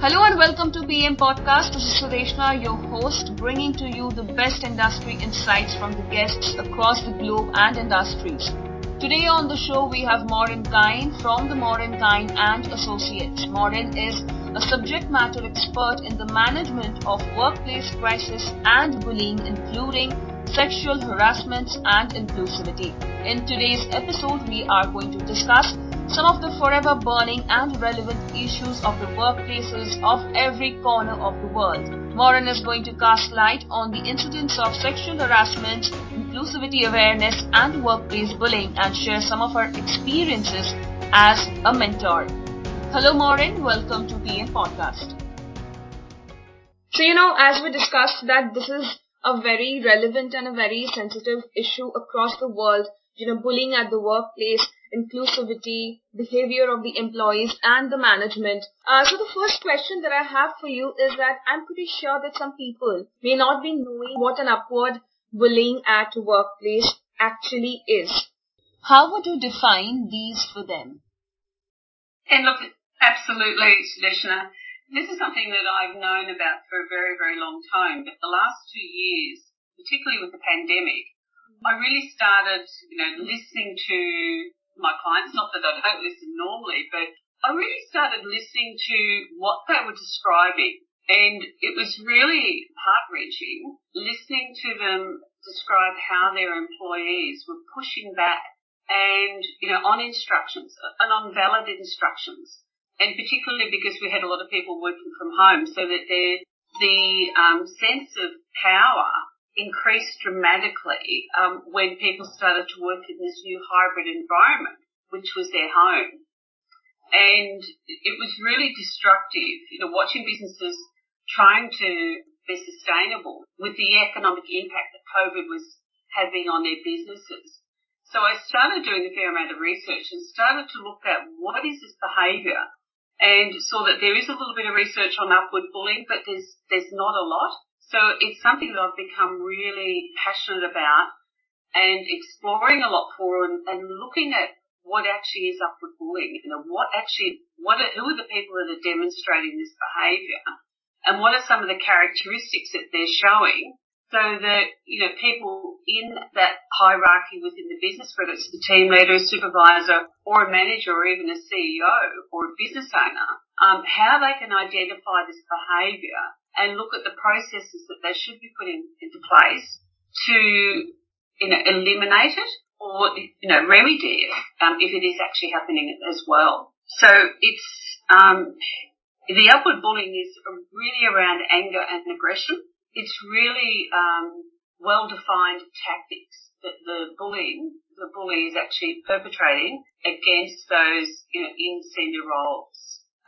Hello and welcome to PM Podcast. This is Sudeshna, your host, bringing to you the best industry insights from the guests across the globe and industries. Today on the show we have Maureen Kyne from the Maureen Kyne and Associates. Maureen is a subject matter expert in the management of workplace crisis and bullying, including sexual harassment and inclusivity. In today's episode, we are going to discuss some of the forever burning and relevant issues of the workplaces of every corner of the world. Maureen is going to cast light on the incidents of sexual harassment, inclusivity awareness, and workplace bullying and share some of her experiences as a mentor. Hello, Maureen. Welcome to PM Podcast. So, you know, as we discussed that this is a very relevant and a very sensitive issue across the world, you know, bullying at the workplace inclusivity, behavior of the employees and the management. Uh, so the first question that I have for you is that I'm pretty sure that some people may not be knowing what an upward bullying at workplace actually is. How would you define these for them? And look, absolutely, Sudeshna. This is something that I've known about for a very, very long time, but the last two years, particularly with the pandemic, I really started, you know, listening to my clients. Not that I don't listen normally, but I really started listening to what they were describing. And it was really heart wrenching listening to them describe how their employees were pushing back and, you know, on instructions and on valid instructions. And particularly because we had a lot of people working from home so that their, the um, sense of power increased dramatically um, when people started to work in this new hybrid environment, which was their home. And it was really destructive, you know, watching businesses trying to be sustainable with the economic impact that COVID was having on their businesses. So I started doing a fair amount of research and started to look at what is this behaviour and saw that there is a little bit of research on upward bullying, but there's, there's not a lot. So it's something that I've become really passionate about and exploring a lot for and, and looking at what actually is upward bullying, you know, what actually, what are, who are the people that are demonstrating this behaviour and what are some of the characteristics that they're showing so that, you know, people in that hierarchy within the business, whether it's the team leader, a supervisor or a manager or even a CEO or a business owner, um, how they can identify this behaviour and look at the processes that they should be putting into place to, you know, eliminate it or, you know, remedy it um, if it is actually happening as well. So it's, um, the upward bullying is really around anger and aggression. It's really um, well-defined tactics that the bullying, the bully is actually perpetrating against those you know, in senior roles.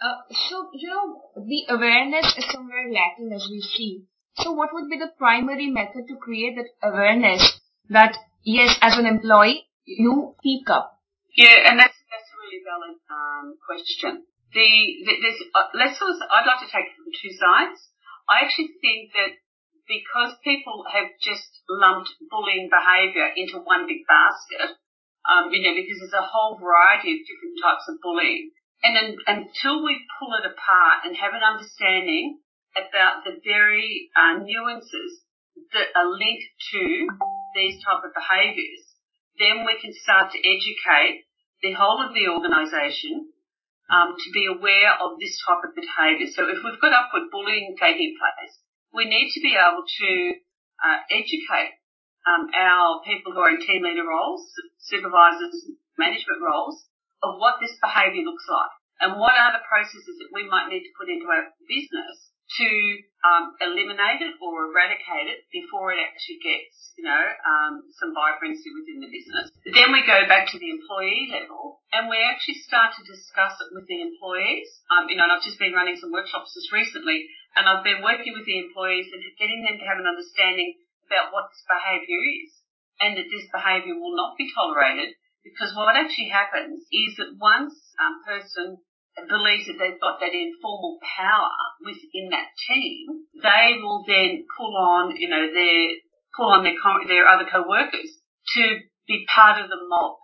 Uh, so, you know, the awareness is somewhere lacking as we see. So what would be the primary method to create that awareness that, yes, as an employee, you speak up? Yeah, and that's, that's a really valid um, question. The, the uh, let's sort of, I'd like to take it from two sides. I actually think that because people have just lumped bullying behaviour into one big basket, um, you know, because there's a whole variety of different types of bullying. And until we pull it apart and have an understanding about the very uh, nuances that are linked to these type of behaviours, then we can start to educate the whole of the organisation um, to be aware of this type of behaviour. So if we've got upward bullying taking place, we need to be able to uh, educate um, our people who are in team leader roles, supervisors, management roles, of what this behaviour looks like and what are the processes that we might need to put into our business to um, eliminate it or eradicate it before it actually gets, you know, um, some vibrancy within the business. Then we go back to the employee level and we actually start to discuss it with the employees. Um, you know, and I've just been running some workshops just recently and I've been working with the employees and getting them to have an understanding about what this behaviour is and that this behaviour will not be tolerated because what actually happens is that once a person believes that they've got that informal power within that team, they will then pull on, you know, their pull on their their other co-workers to be part of the mob.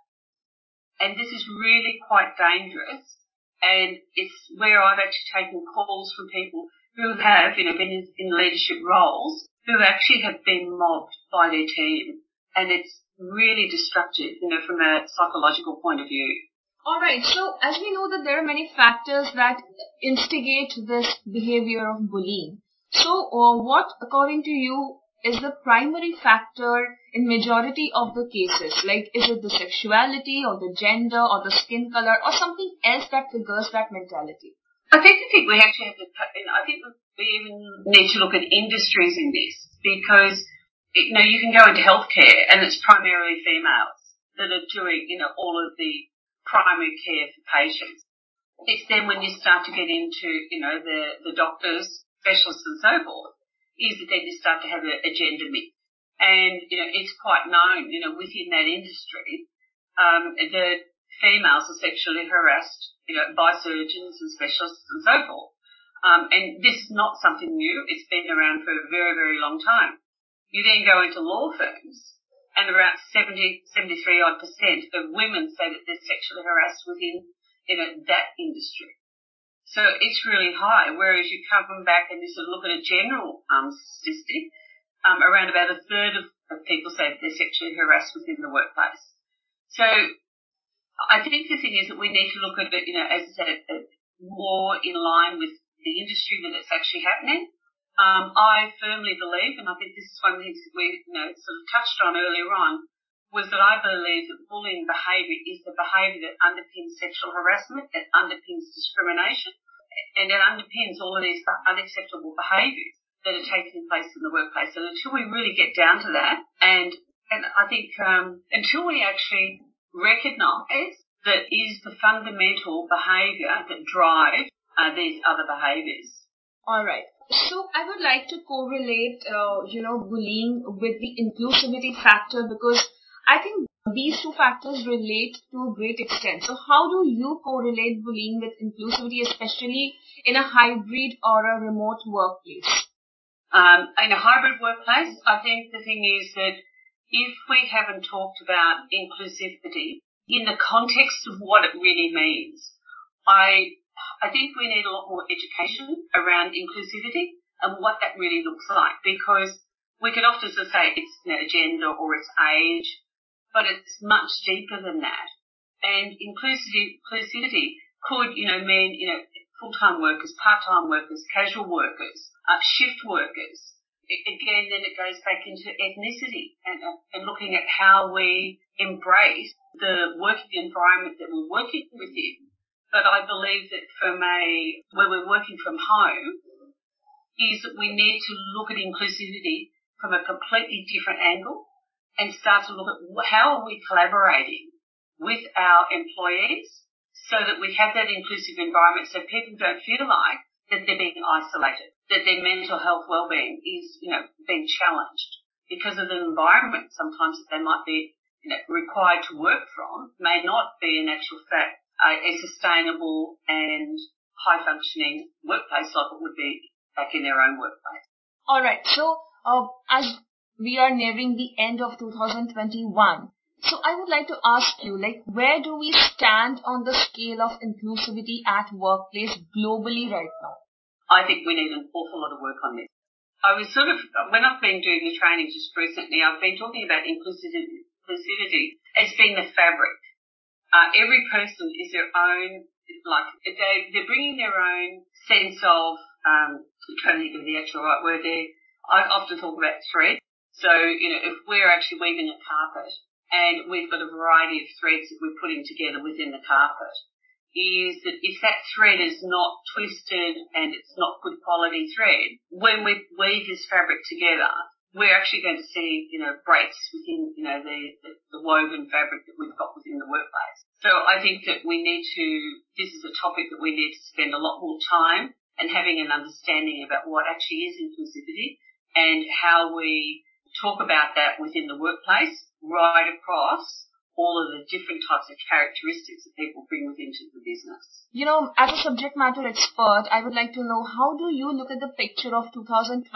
And this is really quite dangerous And it's where I've actually taken calls from people who have, you know, been in, in leadership roles who actually have been mobbed by their team. And it's really destructive, you know, from a psychological point of view. All right. So as we know that there are many factors that instigate this behavior of bullying. So uh, what, according to you, is the primary factor in majority of the cases? Like, is it the sexuality or the gender or the skin color or something else that triggers that mentality? I think I think we actually have to. I think we even need to look at industries in this because you know you can go into healthcare and it's primarily females that are doing you know all of the primary care for patients. It's then when you start to get into you know the the doctors, specialists, and so forth is that then you start to have a, a gender mix. And, you know, it's quite known, you know, within that industry, um, that females are sexually harassed, you know, by surgeons and specialists and so forth. Um, and this is not something new. It's been around for a very, very long time. You then go into law firms and about 70, 73 odd percent of women say that they're sexually harassed within, you know, that industry. So it's really high, whereas you come back and you sort of look at a general um, statistic, um, around about a third of, of people say that they're sexually harassed within the workplace. So I think the thing is that we need to look at it, you know, as I said, more in line with the industry that it's actually happening. Um, I firmly believe, and I think this is one of the things that we, you know, sort of touched on earlier on, was that I believe that bullying behaviour is the behaviour that underpins sexual harassment, that underpins discrimination, and it underpins all of these unacceptable behaviours that are taking place in the workplace. And until we really get down to that, and and I think um, until we actually recognise that is the fundamental behaviour that drives uh, these other behaviours. All right. So I would like to correlate, uh, you know, bullying with the inclusivity factor because I think these two factors relate to a great extent. So how do you correlate bullying with inclusivity, especially in a hybrid or a remote workplace? Um, in a hybrid workplace, I think the thing is that if we haven't talked about inclusivity in the context of what it really means, I I think we need a lot more education around inclusivity and what that really looks like because we can often say it's you know, gender or it's age but it's much deeper than that. And inclusivity, inclusivity could, you know, mean, you know, full-time workers, part-time workers, casual workers, uh, shift workers. It, again, then it goes back into ethnicity and, uh, and looking at how we embrace the working environment that we're working within. But I believe that from a, where we're working from home, is that we need to look at inclusivity from a completely different angle and start to look at how are we collaborating with our employees so that we have that inclusive environment so people don't feel like that they're being isolated, that their mental health well-being is, you know, being challenged because of the environment sometimes that they might be you know, required to work from may not be in actual fact a, a sustainable and high functioning workplace like it would be back in their own workplace. All right. So, uh, as we are nearing the end of 2021. So I would like to ask you, like, where do we stand on the scale of inclusivity at workplace globally right now? I think we need an awful lot of work on this. I was sort of, when I've been doing the training just recently, I've been talking about inclusivity, inclusivity as being the fabric. Uh, every person is their own, like, they, they're bringing their own sense of, um, I'm trying to think of the actual right word there. I often talk about thread. So, you know, if we're actually weaving a carpet and we've got a variety of threads that we're putting together within the carpet, is that if that thread is not twisted and it's not good quality thread, when we weave this fabric together, we're actually going to see, you know, breaks within, you know, the, the, the woven fabric that we've got within the workplace. So I think that we need to, this is a topic that we need to spend a lot more time and having an understanding about what actually is inclusivity and how we talk about that within the workplace right across all of the different types of characteristics that people bring within the business. You know, as a subject matter expert, I would like to know how do you look at the picture of 2021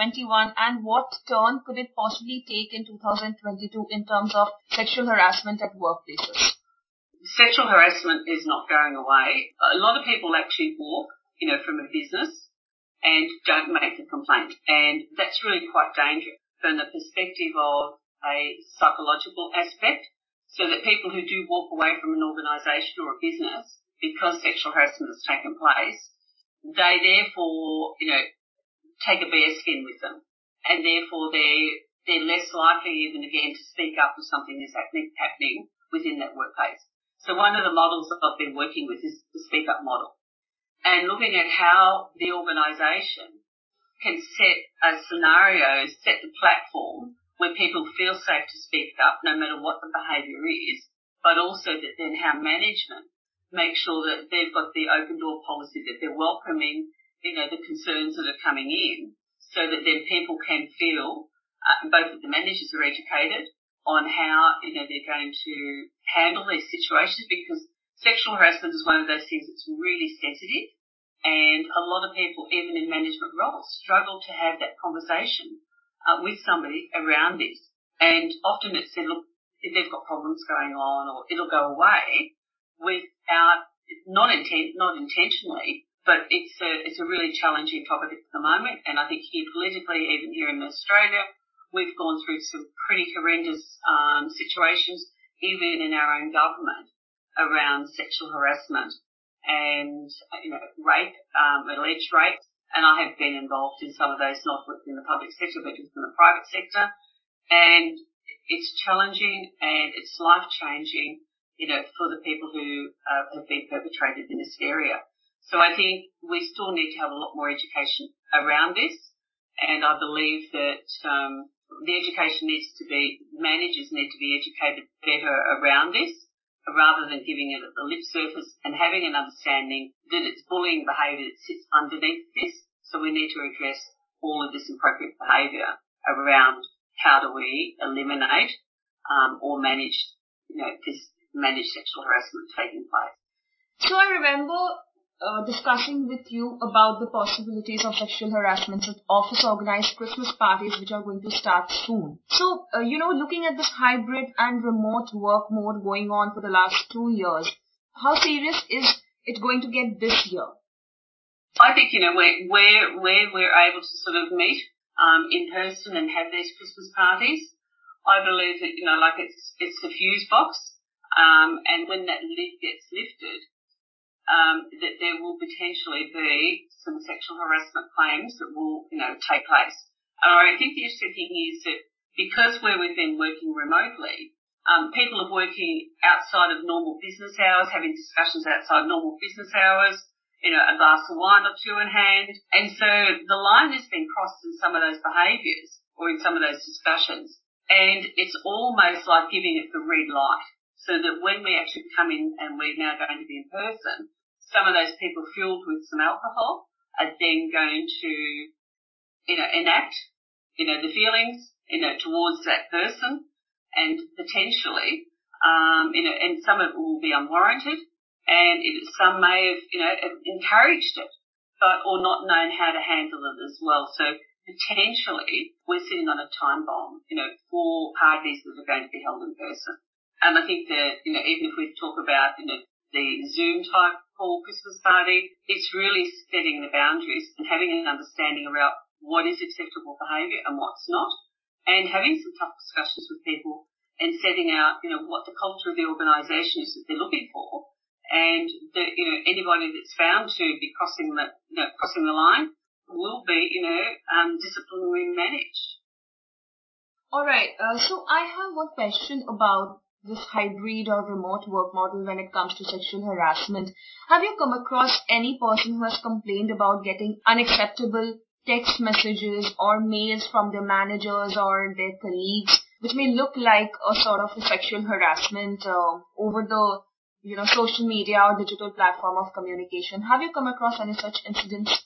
and what turn could it possibly take in 2022 in terms of sexual harassment at workplaces? Sexual harassment is not going away. A lot of people actually walk, you know, from a business and don't make a complaint. And that's really quite dangerous from the perspective of a psychological aspect so that people who do walk away from an organisation or a business because sexual harassment has taken place, they therefore, you know, take a bare skin with them. And therefore they're, they're less likely even again to speak up if something is happening within that workplace. So one of the models that I've been working with is the speak up model. And looking at how the organisation can set a scenario, set the platform where people feel safe to speak up no matter what the behaviour is, but also that then how management make sure that they've got the open door policy, that they're welcoming, you know, the concerns that are coming in so that then people can feel uh, both that the managers are educated on how, you know, they're going to handle these situations because sexual harassment is one of those things that's really sensitive and a lot of people, even in management roles, struggle to have that conversation uh, with somebody around this. And often it's said, look, if they've got problems going on or it'll go away without, not intent, not intentionally, but it's a, it's a really challenging topic at the moment. And I think here politically, even here in Australia, we've gone through some pretty horrendous, um, situations, even in our own government around sexual harassment and, you know, rape, um, alleged rape. And I have been involved in some of those, not within the public sector, but just in the private sector. And it's challenging and it's life changing, you know, for the people who uh, have been perpetrated in this area. So I think we still need to have a lot more education around this. And I believe that, um, the education needs to be, managers need to be educated better around this rather than giving it a lip surface and having an understanding that it's bullying behaviour that sits underneath this. So we need to address all of this inappropriate behaviour around how do we eliminate um, or manage, you know, this managed sexual harassment taking place. So I remember uh, discussing with you about the possibilities of sexual harassment at office organized Christmas parties which are going to start soon. So, uh, you know, looking at this hybrid and remote work mode going on for the last two years, how serious is it going to get this year? I think, you know, where, where, where we're able to sort of meet um, in person and have these Christmas parties, I believe that, you know, like it's, it's the fuse box. Um, and when that lid gets lifted, um, that there will potentially be some sexual harassment claims that will, you know, take place. And I think the interesting thing is that because where we've been working remotely, um, people are working outside of normal business hours, having discussions outside normal business hours, you know, a glass of wine or two in hand. And so the line has been crossed in some of those behaviours or in some of those discussions. And it's almost like giving it the red light so that when we actually come in and we're now going to be in person, some of those people fueled with some alcohol are then going to, you know, enact, you know, the feelings, you know, towards that person and potentially, um, you know, and some of it will be unwarranted and it, some may have, you know, encouraged it, but, or not known how to handle it as well. So potentially we're sitting on a time bomb, you know, for parties that are going to be held in person. And I think that, you know, even if we talk about, you know, the Zoom type call Christmas party, it's really setting the boundaries and having an understanding about what is acceptable behaviour and what's not, and having some tough discussions with people and setting out, you know, what the culture of the organisation is that they're looking for, and that, you know, anybody that's found to be crossing the, you know, crossing the line will be, you know, um, disciplinarily managed. All right. Uh, so I have one question about this hybrid or remote work model when it comes to sexual harassment. Have you come across any person who has complained about getting unacceptable text messages or mails from their managers or their colleagues, which may look like a sort of a sexual harassment uh, over the you know social media or digital platform of communication? Have you come across any such incidents?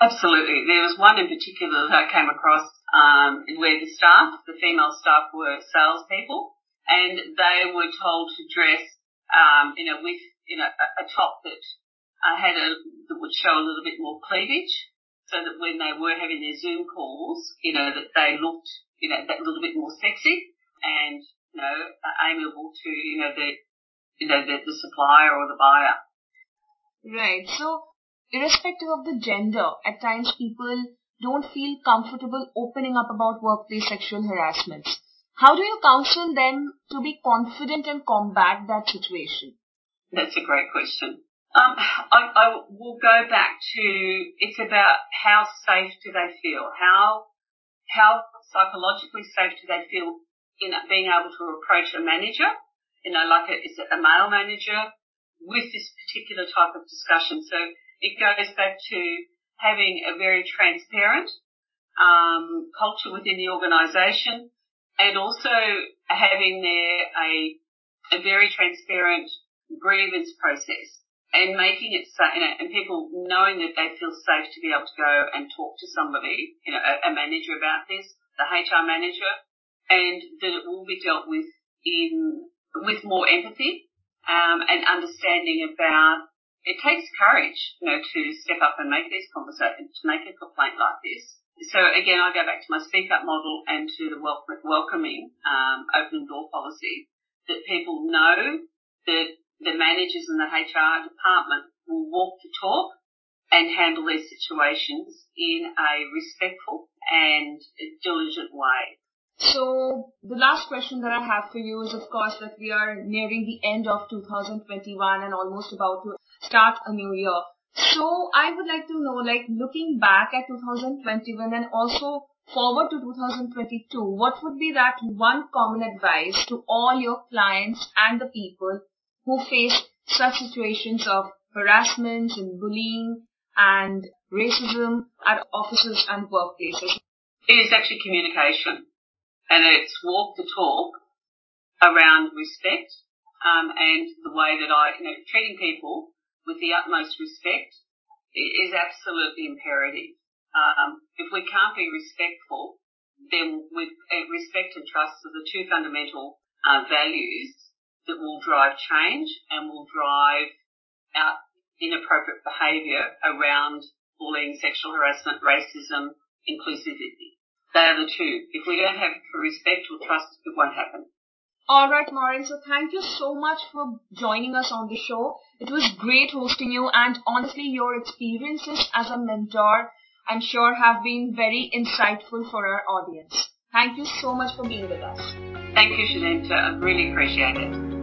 Absolutely. There was one in particular that I came across um, where the staff, the female staff, were salespeople and they were told to dress, um, you with, know, a, a top that uh, had a, that would show a little bit more cleavage so that when they were having their Zoom calls, you know, that they looked, you know, that little bit more sexy and, you know, amiable to, you know, the, you know, the, the supplier or the buyer. Right. So, irrespective of the gender, at times people don't feel comfortable opening up about workplace sexual harassment. How do you counsel them to be confident and combat that situation? That's a great question. Um, I, I will go back to it's about how safe do they feel? How how psychologically safe do they feel in being able to approach a manager? You know, like a, is it a male manager with this particular type of discussion? So it goes back to having a very transparent um, culture within the organisation, and also having there a a very transparent grievance process and making it so, you know, and people knowing that they feel safe to be able to go and talk to somebody, you know, a, a manager about this, the HR manager, and that it will be dealt with in with more empathy um, and understanding about. It takes courage, you know, to step up and make these conversations, to make a complaint like this. So again, I go back to my speak up model and to the welcoming um, open door policy that people know that the managers in the HR department will walk the talk and handle these situations in a respectful and diligent way. So the last question that I have for you is of course that we are nearing the end of 2021 and almost about to start a new year. So I would like to know like looking back at 2021 and also forward to 2022, what would be that one common advice to all your clients and the people who face such situations of harassment and bullying and racism at offices and workplaces? It is actually communication and it's walk the talk around respect um, and the way that I, you know, treating people with the utmost respect is absolutely imperative. Um, if we can't be respectful, then with uh, respect and trust are the two fundamental uh, values that will drive change and will drive out inappropriate behaviour around bullying, sexual harassment, racism, inclusivity. They are the two. If we don't have respect or trust, it won't happen. All right, Maureen. So thank you so much for joining us on the show. It was great hosting you and honestly your experiences as a mentor I'm sure have been very insightful for our audience. Thank you so much for being with us. Thank you, Shanita. I really appreciate it.